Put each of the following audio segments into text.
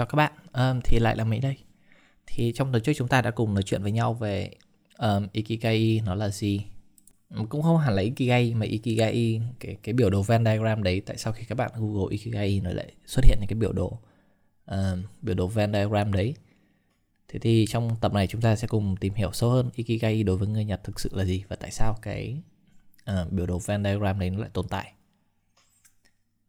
chào các bạn, um, thì lại là Mỹ đây. Thì trong tuần trước chúng ta đã cùng nói chuyện với nhau về um, Ikigai nó là gì. Cũng không hẳn là Ikigai mà Ikigai cái cái biểu đồ Venn diagram đấy tại sao khi các bạn Google Ikigai nó lại xuất hiện những cái biểu đồ um, biểu đồ Venn diagram đấy. Thế thì trong tập này chúng ta sẽ cùng tìm hiểu sâu hơn Ikigai đối với người Nhật thực sự là gì và tại sao cái uh, biểu đồ Venn diagram đấy nó lại tồn tại.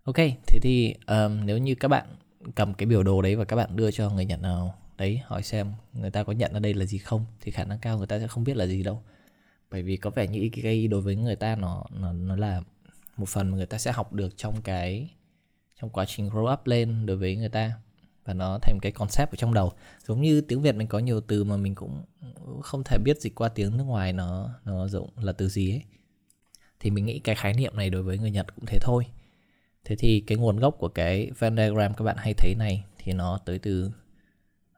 Ok, thế thì um, nếu như các bạn cầm cái biểu đồ đấy và các bạn đưa cho người nhận nào. Đấy, hỏi xem người ta có nhận ở đây là gì không, thì khả năng cao người ta sẽ không biết là gì đâu. Bởi vì có vẻ như ikigai đối với người ta nó nó nó là một phần mà người ta sẽ học được trong cái, trong quá trình grow up lên đối với người ta. Và nó thành cái concept ở trong đầu. Giống như tiếng việt mình có nhiều từ mà mình cũng không thể biết dịch qua tiếng nước ngoài nó nó giống là từ gì ấy. Thì mình nghĩ cái khái niệm này đối với người nhật cũng thế thôi. Thế thì cái nguồn gốc của cái Venn diagram các bạn hay thấy này thì nó tới từ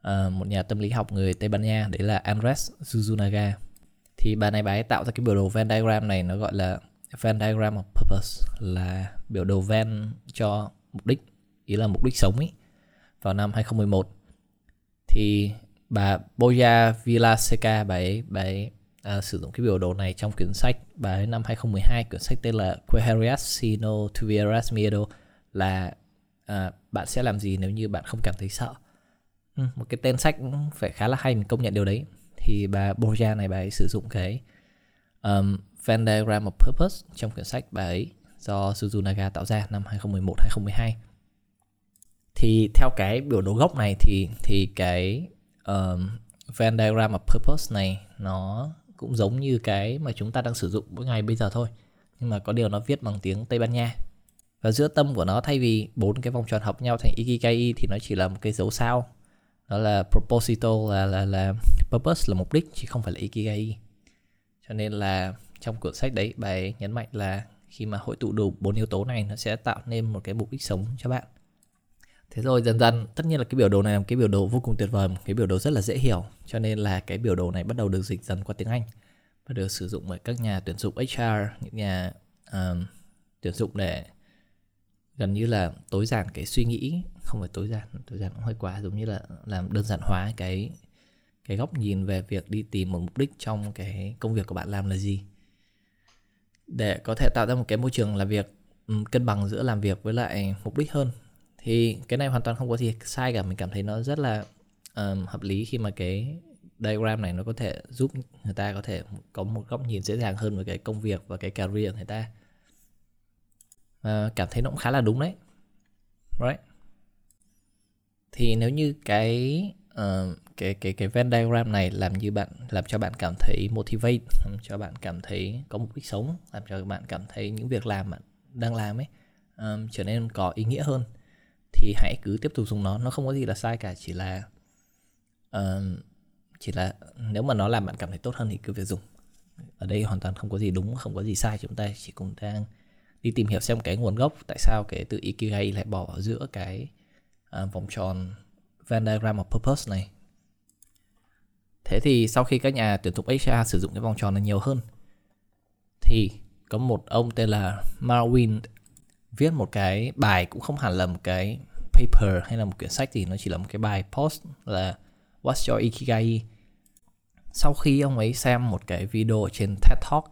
uh, một nhà tâm lý học người Tây Ban Nha đấy là Andres Suzunaga. Thì bà này bà ấy tạo ra cái biểu đồ Venn diagram này nó gọi là Venn diagram of purpose là biểu đồ Venn cho mục đích, ý là mục đích sống ấy. Vào năm 2011 thì bà Boya Villaseca bà ấy, bà ấy à, sử dụng cái biểu đồ này trong quyển sách bài năm 2012 quyển sách tên là Quererias Sino Tuvieras Miedo là à, bạn sẽ làm gì nếu như bạn không cảm thấy sợ? Ừ, một cái tên sách cũng phải khá là hay mình công nhận điều đấy. Thì bà Borja này bà ấy sử dụng cái um, Venn diagram of purpose trong quyển sách bà ấy do Suzunaga tạo ra năm 2011 2012 thì theo cái biểu đồ gốc này thì thì cái um, Venn diagram of purpose này nó cũng giống như cái mà chúng ta đang sử dụng mỗi ngày bây giờ thôi. Nhưng mà có điều nó viết bằng tiếng Tây Ban Nha. Và giữa tâm của nó, thay vì bốn cái vòng tròn hợp nhau thành ikigai thì nó chỉ là một cái dấu sao. Đó là proposito, là là là purpose, là mục đích, chứ không phải là ikigai. Cho nên là trong cuốn sách đấy, bài nhấn mạnh là khi mà hội tụ đủ bốn yếu tố này, nó sẽ tạo nên một cái mục đích sống cho bạn thế rồi dần dần tất nhiên là cái biểu đồ này là một cái biểu đồ vô cùng tuyệt vời một cái biểu đồ rất là dễ hiểu. Cho nên là cái biểu đồ này bắt đầu được dịch dần qua tiếng anh và được sử dụng bởi các nhà tuyển dụng HR những nhà um, tuyển dụng để gần như là tối giản cái suy nghĩ. Không phải tối giản tối giản cũng hơi quá giống như là làm đơn giản hóa cái cái góc nhìn về việc đi tìm một mục đích trong cái công việc của bạn làm là gì. Để có thể tạo ra một cái môi trường làm việc um, cân bằng giữa làm việc với lại mục đích hơn thì cái này hoàn toàn không có gì sai cả. Mình cảm thấy nó rất là um, hợp lý khi mà cái diagram này nó có thể giúp người ta có thể có một góc nhìn dễ dàng hơn về cái công việc và cái career của người ta. Và cảm thấy nó cũng khá là đúng đấy. Right. Thì nếu như cái uh, cái cái cái Venn diagram này làm như bạn làm cho bạn cảm thấy motivate làm cho bạn cảm thấy có mục đích sống làm cho bạn cảm thấy những việc làm bạn đang làm ấy um, trở nên có ý nghĩa hơn thì hãy cứ tiếp tục dùng nó. Nó không có gì là sai cả chỉ là uh, chỉ là nếu mà nó làm bạn cảm thấy tốt hơn thì cứ việc dùng. Ở đây hoàn toàn không có gì đúng không có gì sai chúng ta. Chỉ cùng đang đi tìm hiểu xem cái nguồn gốc tại sao cái từ ikigai lại bỏ ở giữa cái uh, vòng tròn Venn diagram of purpose này. Thế thì sau khi các nhà tuyển dụng HR sử dụng cái vòng tròn này nhiều hơn thì có một ông tên là Marwin viết một cái bài cũng không hẳn là một cái paper hay là một quyển sách thì nó chỉ là một cái bài post là What's your Ikigai? Sau khi ông ấy xem một cái video trên TED Talk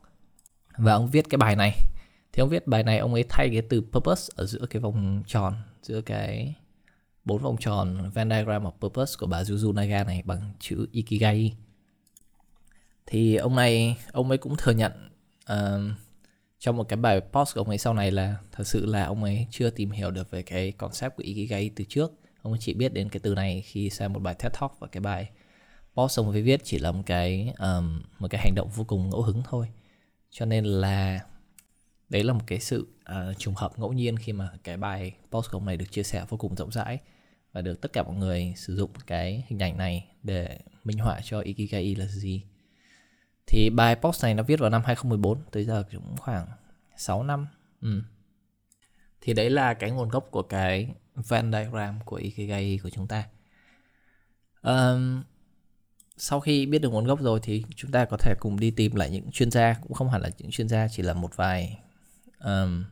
và ông viết cái bài này thì ông viết bài này ông ấy thay cái từ purpose ở giữa cái vòng tròn giữa cái bốn vòng tròn Venn diagram of purpose của bà Juju Naga này bằng chữ Ikigai. Thì ông này ông ấy cũng thừa nhận uh, trong một cái bài post của ông ấy sau này là thật sự là ông ấy chưa tìm hiểu được về cái concept của Ikigai từ trước. Ông ấy chỉ biết đến cái từ này khi xem một bài TED Talk và cái bài post ông ấy viết chỉ là một cái um, một cái hành động vô cùng ngẫu hứng thôi. Cho nên là đấy là một cái sự uh, trùng hợp ngẫu nhiên khi mà cái bài post của ông này được chia sẻ vô cùng rộng rãi và được tất cả mọi người sử dụng cái hình ảnh này để minh họa cho Ikigai là gì thì bài post này nó viết vào năm 2014 tới giờ cũng khoảng 6 năm. Ừ. thì đấy là cái nguồn gốc của cái Venn diagram của Ikigai của chúng ta. Um, sau khi biết được nguồn gốc rồi thì chúng ta có thể cùng đi tìm lại những chuyên gia cũng không hẳn là những chuyên gia chỉ là một vài um,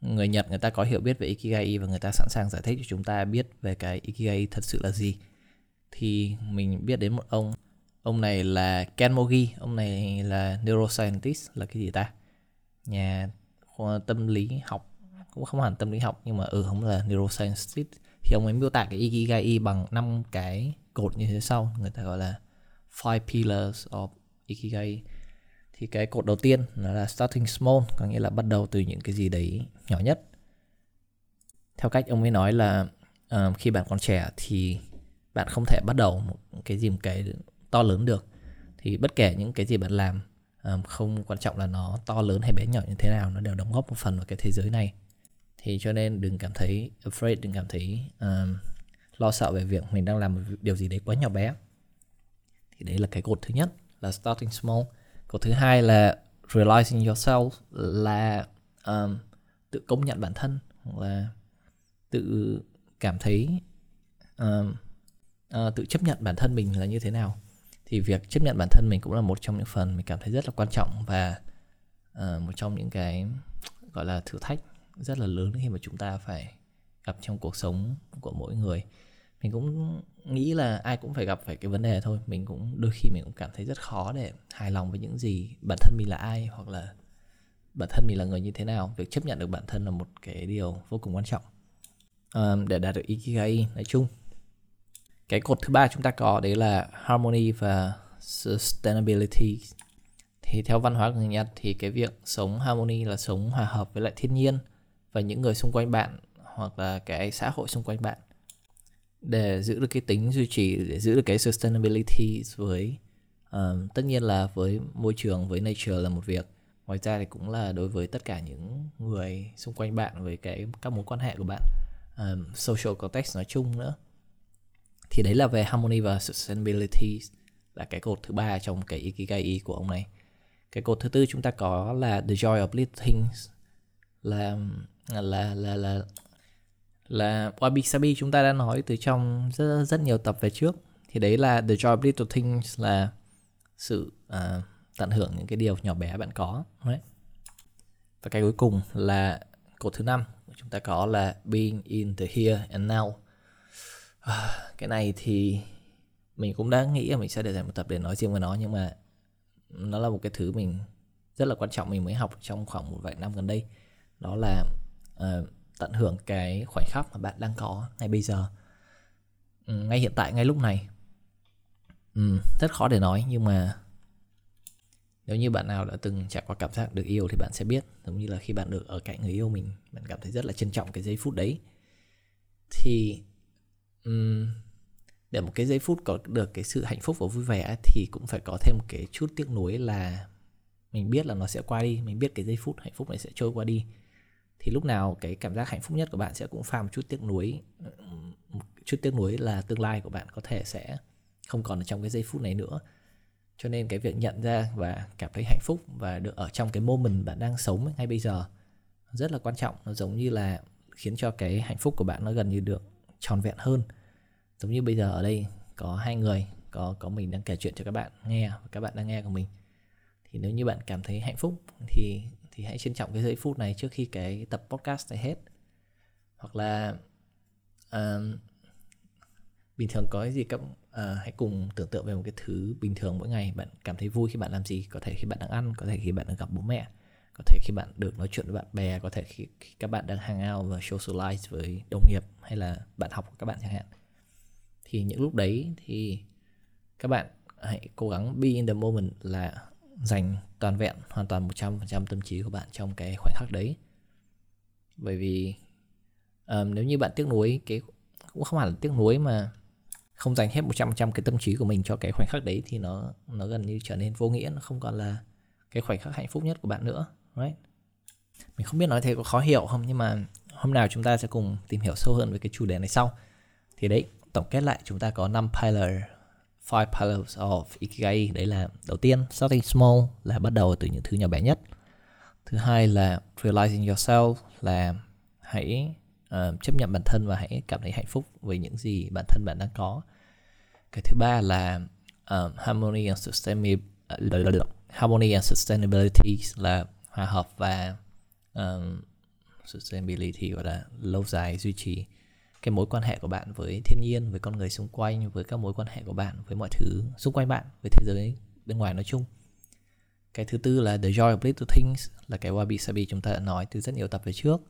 người Nhật người ta có hiểu biết về Ikigai và người ta sẵn sàng giải thích cho chúng ta biết về cái Ikigai thật sự là gì. Thì mình biết đến một ông ông này là Ken Mogi ông này là neuroscientist là cái gì ta? Nhà khoa tâm lý học cũng không hẳn tâm lý học nhưng mà ừ không là neuroscientist. Thì ông ấy miêu tả cái Ikigai bằng năm cái cột như thế sau người ta gọi là five pillars of Ikigai. Thì cái cột đầu tiên nó là starting small có nghĩa là bắt đầu từ những cái gì đấy nhỏ nhất. Theo cách ông ấy nói là uh, khi bạn còn trẻ thì bạn không thể bắt đầu một cái gì một cái to lớn được thì bất kể những cái gì bạn làm không quan trọng là nó to lớn hay bé nhỏ như thế nào nó đều đóng góp một phần vào cái thế giới này. Thì cho nên đừng cảm thấy afraid đừng cảm thấy um, lo sợ về việc mình đang làm một điều gì đấy quá nhỏ bé. Thì đấy là cái cột thứ nhất là starting small. Cột thứ hai là realizing yourself là um, tự công nhận bản thân hoặc là tự cảm thấy um, uh, tự chấp nhận bản thân mình là như thế nào thì việc chấp nhận bản thân mình cũng là một trong những phần mình cảm thấy rất là quan trọng và uh, một trong những cái gọi là thử thách rất là lớn khi mà chúng ta phải gặp trong cuộc sống của mỗi người. Mình cũng nghĩ là ai cũng phải gặp phải cái vấn đề thôi. Mình cũng đôi khi mình cũng cảm thấy rất khó để hài lòng với những gì bản thân mình là ai hoặc là bản thân mình là người như thế nào. Việc chấp nhận được bản thân là một cái điều vô cùng quan trọng. Um, để đạt được ikigai nói chung cái cột thứ ba chúng ta có đấy là harmony và sustainability. Thì theo văn hóa của người Nhật thì cái việc sống harmony là sống hòa hợp với lại thiên nhiên và những người xung quanh bạn hoặc là cái xã hội xung quanh bạn để giữ được cái tính duy trì để giữ được cái sustainability với um, tất nhiên là với môi trường với nature là một việc. Ngoài ra thì cũng là đối với tất cả những người xung quanh bạn với cái các mối quan hệ của bạn. Um, social context nói chung nữa thì đấy là về harmony và sustainability là cái cột thứ ba trong cái ikigai của ông này. Cái cột thứ tư chúng ta có là the joy of little things là là là là là wabi sabi chúng ta đã nói từ trong rất rất nhiều tập về trước. Thì đấy là the joy of little things là sự uh, tận hưởng những cái điều nhỏ bé bạn có đấy. Và cái cuối cùng là cột thứ năm chúng ta có là being in the here and now à, cái này thì mình cũng đã nghĩ là mình sẽ để dành một tập để nói riêng về nó nhưng mà nó là một cái thứ mình rất là quan trọng mình mới học trong khoảng một vài năm gần đây. Đó là uh, tận hưởng cái khoảnh khắc mà bạn đang có ngay bây giờ. Ừ, ngay hiện tại ngay lúc này. Ừ, rất khó để nói nhưng mà nếu như bạn nào đã từng trải qua cảm giác được yêu thì bạn sẽ biết. Giống như là khi bạn được ở cạnh người yêu mình bạn cảm thấy rất là trân trọng cái giây phút đấy. Thì um, để một cái giây phút có được cái sự hạnh phúc và vui vẻ thì cũng phải có thêm cái chút tiếc nuối là mình biết là nó sẽ qua đi mình biết cái giây phút hạnh phúc này sẽ trôi qua đi. Thì lúc nào cái cảm giác hạnh phúc nhất của bạn sẽ cũng pha một chút tiếc nuối một chút tiếc nuối là tương lai của bạn có thể sẽ không còn ở trong cái giây phút này nữa. Cho nên cái việc nhận ra và cảm thấy hạnh phúc và được ở trong cái moment bạn đang sống ngay bây giờ rất là quan trọng. Nó giống như là khiến cho cái hạnh phúc của bạn nó gần như được tròn vẹn hơn giống như bây giờ ở đây có hai người có có mình đang kể chuyện cho các bạn nghe và các bạn đang nghe của mình. Thì nếu như bạn cảm thấy hạnh phúc thì thì hãy trân trọng cái giây phút này trước khi cái tập podcast này hết. Hoặc là uh, bình thường có cái gì các uh, hãy cùng tưởng tượng về một cái thứ bình thường mỗi ngày. Bạn cảm thấy vui khi bạn làm gì có thể khi bạn đang ăn có thể khi bạn đang gặp bố mẹ có thể khi bạn được nói chuyện với bạn bè có thể khi, khi các bạn đang hang out và socialize với đồng nghiệp hay là bạn học của các bạn chẳng hạn thì những lúc đấy thì các bạn hãy cố gắng be in the moment là dành toàn vẹn hoàn toàn 100% tâm trí của bạn trong cái khoảnh khắc đấy. Bởi vì um, nếu như bạn tiếc nuối cái cũng không hẳn là tiếc nuối mà không dành hết 100% cái tâm trí của mình cho cái khoảnh khắc đấy thì nó nó gần như trở nên vô nghĩa nó không còn là cái khoảnh khắc hạnh phúc nhất của bạn nữa right? Mình không biết nói thế có khó hiểu không nhưng mà hôm nào chúng ta sẽ cùng tìm hiểu sâu hơn về cái chủ đề này sau. Thì đấy tổng kết lại chúng ta có 5 pillar five pillars of Ikigai. Đấy là đầu tiên starting small là bắt đầu từ những thứ nhỏ bé nhất. Thứ hai là realizing yourself là hãy uh, chấp nhận bản thân và hãy cảm thấy hạnh phúc với những gì bản thân bạn đang có. Cái thứ ba là um, harmony and sustainability harmony and sustainability là hòa hợp và um, sustainability gọi là lâu dài duy trì cái mối quan hệ của bạn với thiên nhiên với con người xung quanh với các mối quan hệ của bạn với mọi thứ xung quanh bạn với thế giới bên ngoài nói chung. Cái thứ tư là the joy of little things là cái wabi sabi chúng ta đã nói từ rất nhiều tập về trước.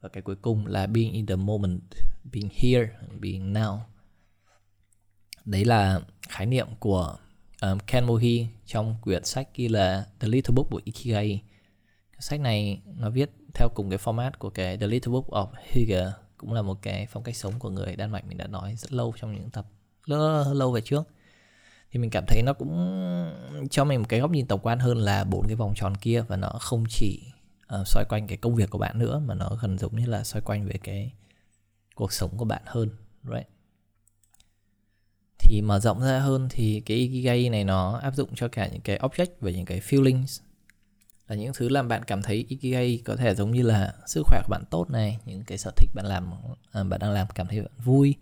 Và cái cuối cùng là being in the moment being here being now. Đấy là khái niệm của um, Ken Mohi trong quyển sách kia là The Little Book của Ikigai. Cái sách này nó viết theo cùng cái format của cái The Little Book of higa cũng là một cái phong cách sống của người Đan Mạch mình đã nói rất lâu trong những tập lâu, lâu về trước. Thì mình cảm thấy nó cũng cho mình một cái góc nhìn tổng quan hơn là bốn cái vòng tròn kia và nó không chỉ uh, xoay quanh cái công việc của bạn nữa mà nó gần giống như là xoay quanh về cái cuộc sống của bạn hơn right? Thì mở rộng ra hơn thì cái ikigai này nó áp dụng cho cả những cái object và những cái feelings là những thứ làm bạn cảm thấy ikigai có thể giống như là sức khỏe của bạn tốt này những cái sở thích bạn làm à, bạn đang làm cảm thấy bạn vui.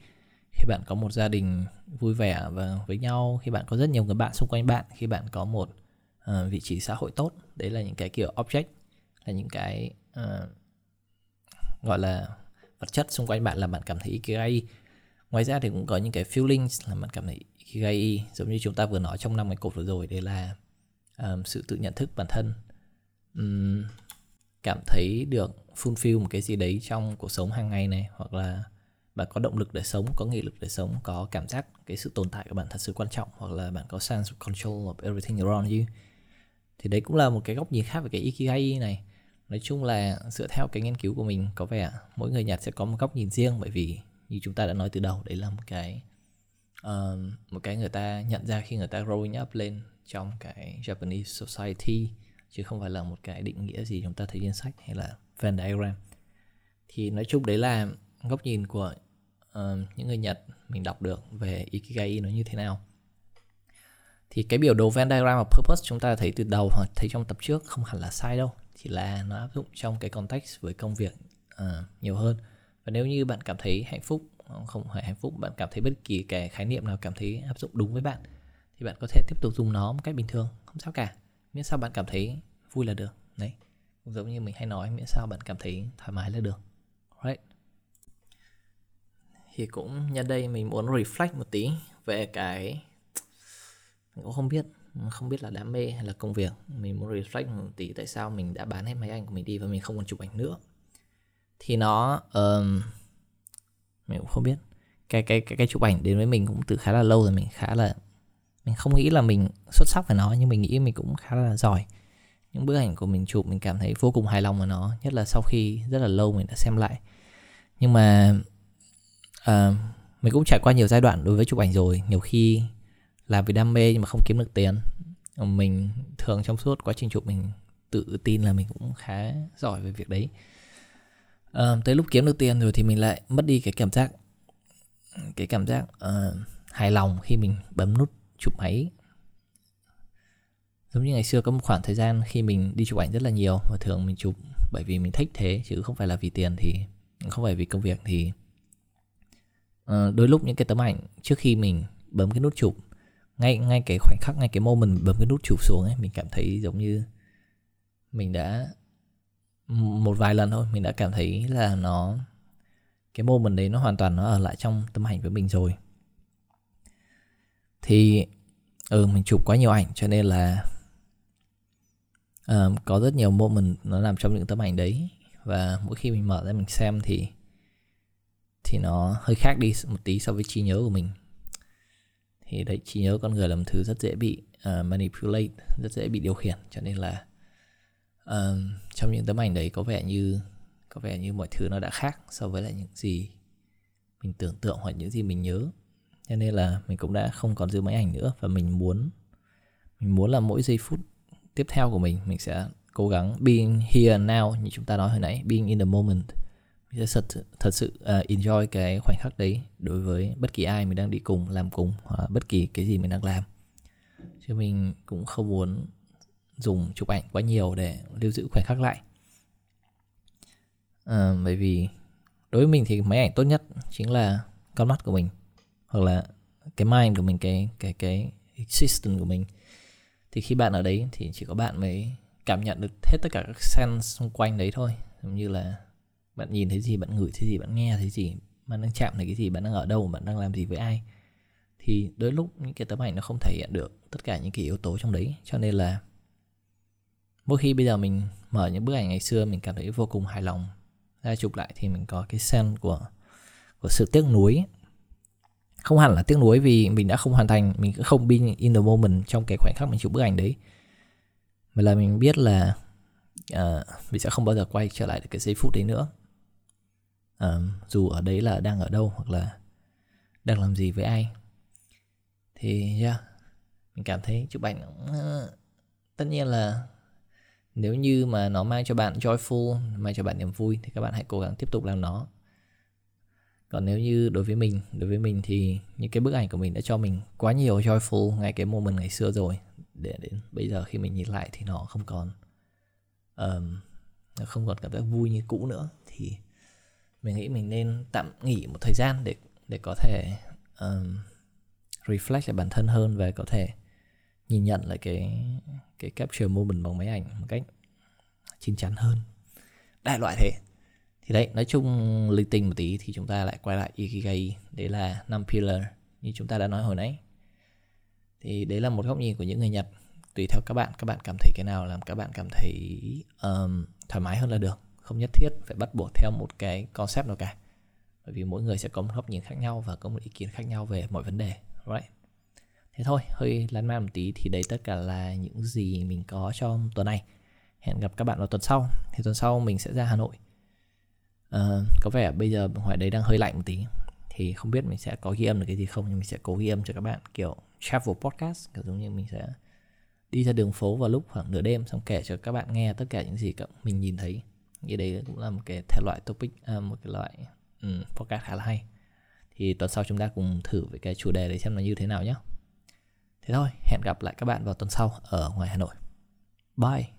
Khi bạn có một gia đình vui vẻ và với nhau khi bạn có rất nhiều người bạn xung quanh bạn khi bạn có một uh, vị trí xã hội tốt đấy là những cái kiểu object là những cái uh, gọi là vật chất xung quanh bạn là bạn cảm thấy ikigai. Ngoài ra thì cũng có những cái feelings là bạn cảm thấy ikigai. Giống như chúng ta vừa nói trong năm cái cột vừa rồi đấy là um, sự tự nhận thức bản thân um, cảm thấy được fulfill một cái gì đấy trong cuộc sống hàng ngày này hoặc là bạn có động lực để sống có nghị lực để sống có cảm giác cái sự tồn tại của bạn thật sự quan trọng hoặc là bạn có sense of control of everything around you. Thì đấy cũng là một cái góc nhìn khác về cái ikigai này. Nói chung là dựa theo cái nghiên cứu của mình có vẻ mỗi người nhật sẽ có một góc nhìn riêng bởi vì như chúng ta đã nói từ đầu đấy là một cái uh, một cái người ta nhận ra khi người ta growing up lên trong cái Japanese society chứ không phải là một cái định nghĩa gì chúng ta thấy trên sách hay là Venn diagram. Thì nói chung đấy là góc nhìn của uh, những người Nhật mình đọc được về Ikigai nó như thế nào. Thì cái biểu đồ Venn diagram và purpose chúng ta thấy từ đầu hoặc thấy trong tập trước không hẳn là sai đâu chỉ là nó áp dụng trong cái context với công việc uh, nhiều hơn. Và nếu như bạn cảm thấy hạnh phúc không phải hạnh phúc bạn cảm thấy bất kỳ cái khái niệm nào cảm thấy áp dụng đúng với bạn thì bạn có thể tiếp tục dùng nó một cách bình thường không sao cả miễn sao bạn cảm thấy vui là được. Đấy giống như mình hay nói miễn sao bạn cảm thấy thoải mái là được. Right thì cũng nhân đây mình muốn reflect một tí về cái mình cũng không biết không biết là đam mê hay là công việc. Mình muốn reflect một tí tại sao mình đã bán hết máy ảnh của mình đi và mình không còn chụp ảnh nữa. Thì nó um, mình cũng không biết. Cái cái cái cái chụp ảnh đến với mình cũng từ khá là lâu rồi mình khá là mình không nghĩ là mình xuất sắc về nó nhưng mình nghĩ mình cũng khá là giỏi. Những bức ảnh của mình chụp mình cảm thấy vô cùng hài lòng với nó nhất là sau khi rất là lâu mình đã xem lại. Nhưng mà uh, mình cũng trải qua nhiều giai đoạn đối với chụp ảnh rồi. Nhiều khi làm vì đam mê nhưng mà không kiếm được tiền. Mình thường trong suốt quá trình chụp mình tự tin là mình cũng khá giỏi về việc đấy. Uh, tới lúc kiếm được tiền rồi thì mình lại mất đi cái cảm giác cái cảm giác uh, hài lòng khi mình bấm nút chụp máy. Giống như ngày xưa có một khoảng thời gian khi mình đi chụp ảnh rất là nhiều và thường mình chụp bởi vì mình thích thế chứ không phải là vì tiền thì không phải vì công việc thì uh, đôi lúc những cái tấm ảnh trước khi mình bấm cái nút chụp ngay ngay cái khoảnh khắc ngay cái moment bấm cái nút chụp xuống ấy mình cảm thấy giống như mình đã một vài lần thôi mình đã cảm thấy là nó cái moment đấy nó hoàn toàn nó ở lại trong tấm ảnh với mình rồi thì ừ mình chụp quá nhiều ảnh cho nên là uh, có rất nhiều moment nó nằm trong những tấm ảnh đấy. Và mỗi khi mình mở ra mình xem thì thì nó hơi khác đi một tí so với trí nhớ của mình. Thì đấy trí nhớ con người là một thứ rất dễ bị uh, manipulate rất dễ bị điều khiển. Cho nên là uh, trong những tấm ảnh đấy có vẻ như có vẻ như mọi thứ nó đã khác so với lại những gì mình tưởng tượng hoặc những gì mình nhớ cho nên là mình cũng đã không còn giữ máy ảnh nữa và mình muốn mình muốn là mỗi giây phút tiếp theo của mình mình sẽ cố gắng being here now như chúng ta nói hồi nãy being in the moment. Mình sẽ thật thật sự uh, enjoy cái khoảnh khắc đấy đối với bất kỳ ai mình đang đi cùng làm cùng hoặc bất kỳ cái gì mình đang làm. Chứ mình cũng không muốn dùng chụp ảnh quá nhiều để lưu giữ khoảnh khắc lại. À, bởi vì đối với mình thì máy ảnh tốt nhất chính là con mắt của mình hoặc là cái mind của mình, cái cái cái existence của mình, thì khi bạn ở đấy thì chỉ có bạn mới cảm nhận được hết tất cả các sense xung quanh đấy thôi. Giống như là bạn nhìn thấy gì, bạn ngửi thấy gì, bạn nghe thấy gì, bạn đang chạm thấy cái gì, bạn đang ở đâu, bạn đang làm gì với ai. Thì đôi lúc những cái tấm ảnh nó không thể hiện được tất cả những cái yếu tố trong đấy. Cho nên là mỗi khi bây giờ mình mở những bức ảnh ngày xưa, mình cảm thấy vô cùng hài lòng. Ra chụp lại thì mình có cái sen của của sự tiếc nuối không hẳn là tiếc nuối vì mình đã không hoàn thành mình cũng không be in the moment trong cái khoảnh khắc mình chụp bức ảnh đấy. Mà là mình biết là uh, mình sẽ không bao giờ quay trở lại được cái giây phút đấy nữa. Uh, dù ở đấy là đang ở đâu hoặc là đang làm gì với ai. Thì yeah mình cảm thấy chụp ảnh uh, tất nhiên là nếu như mà nó mang cho bạn joyful mang cho bạn niềm vui thì các bạn hãy cố gắng tiếp tục làm nó còn nếu như đối với mình đối với mình thì những cái bức ảnh của mình đã cho mình quá nhiều joyful ngay cái moment ngày xưa rồi để đến bây giờ khi mình nhìn lại thì nó không còn um, nó không còn cảm giác vui như cũ nữa. Thì mình nghĩ mình nên tạm nghỉ một thời gian để để có thể um, reflect lại bản thân hơn và có thể nhìn nhận lại cái cái capture moment bằng máy ảnh một cách chín chắn hơn. Đại loại thế thì đấy nói chung linh tinh một tí thì chúng ta lại quay lại ikigai. Đấy là năm pillar như chúng ta đã nói hồi nãy. Thì đấy là một góc nhìn của những người nhật. Tùy theo các bạn các bạn cảm thấy cái nào làm các bạn cảm thấy um, thoải mái hơn là được. Không nhất thiết phải bắt buộc theo một cái concept nào cả. Bởi vì mỗi người sẽ có một góc nhìn khác nhau và có một ý kiến khác nhau về mọi vấn đề right thế thôi hơi lan man một tí thì đấy tất cả là những gì mình có trong tuần này. Hẹn gặp các bạn vào tuần sau. Thì tuần sau mình sẽ ra hà nội uh, có vẻ bây giờ ngoài đấy đang hơi lạnh một tí. Thì không biết mình sẽ có ghi âm được cái gì không nhưng mình sẽ cố ghi âm cho các bạn kiểu travel podcast kiểu giống như mình sẽ đi ra đường phố vào lúc khoảng nửa đêm xong kể cho các bạn nghe tất cả những gì mình nhìn thấy. Như đấy cũng là một cái thể loại topic uh, một cái loại um, podcast khá là hay. Thì tuần sau chúng ta cùng thử với cái chủ đề để xem nó như thế nào nhé thế thôi hẹn gặp lại các bạn vào tuần sau ở ngoài hà nội. Bye!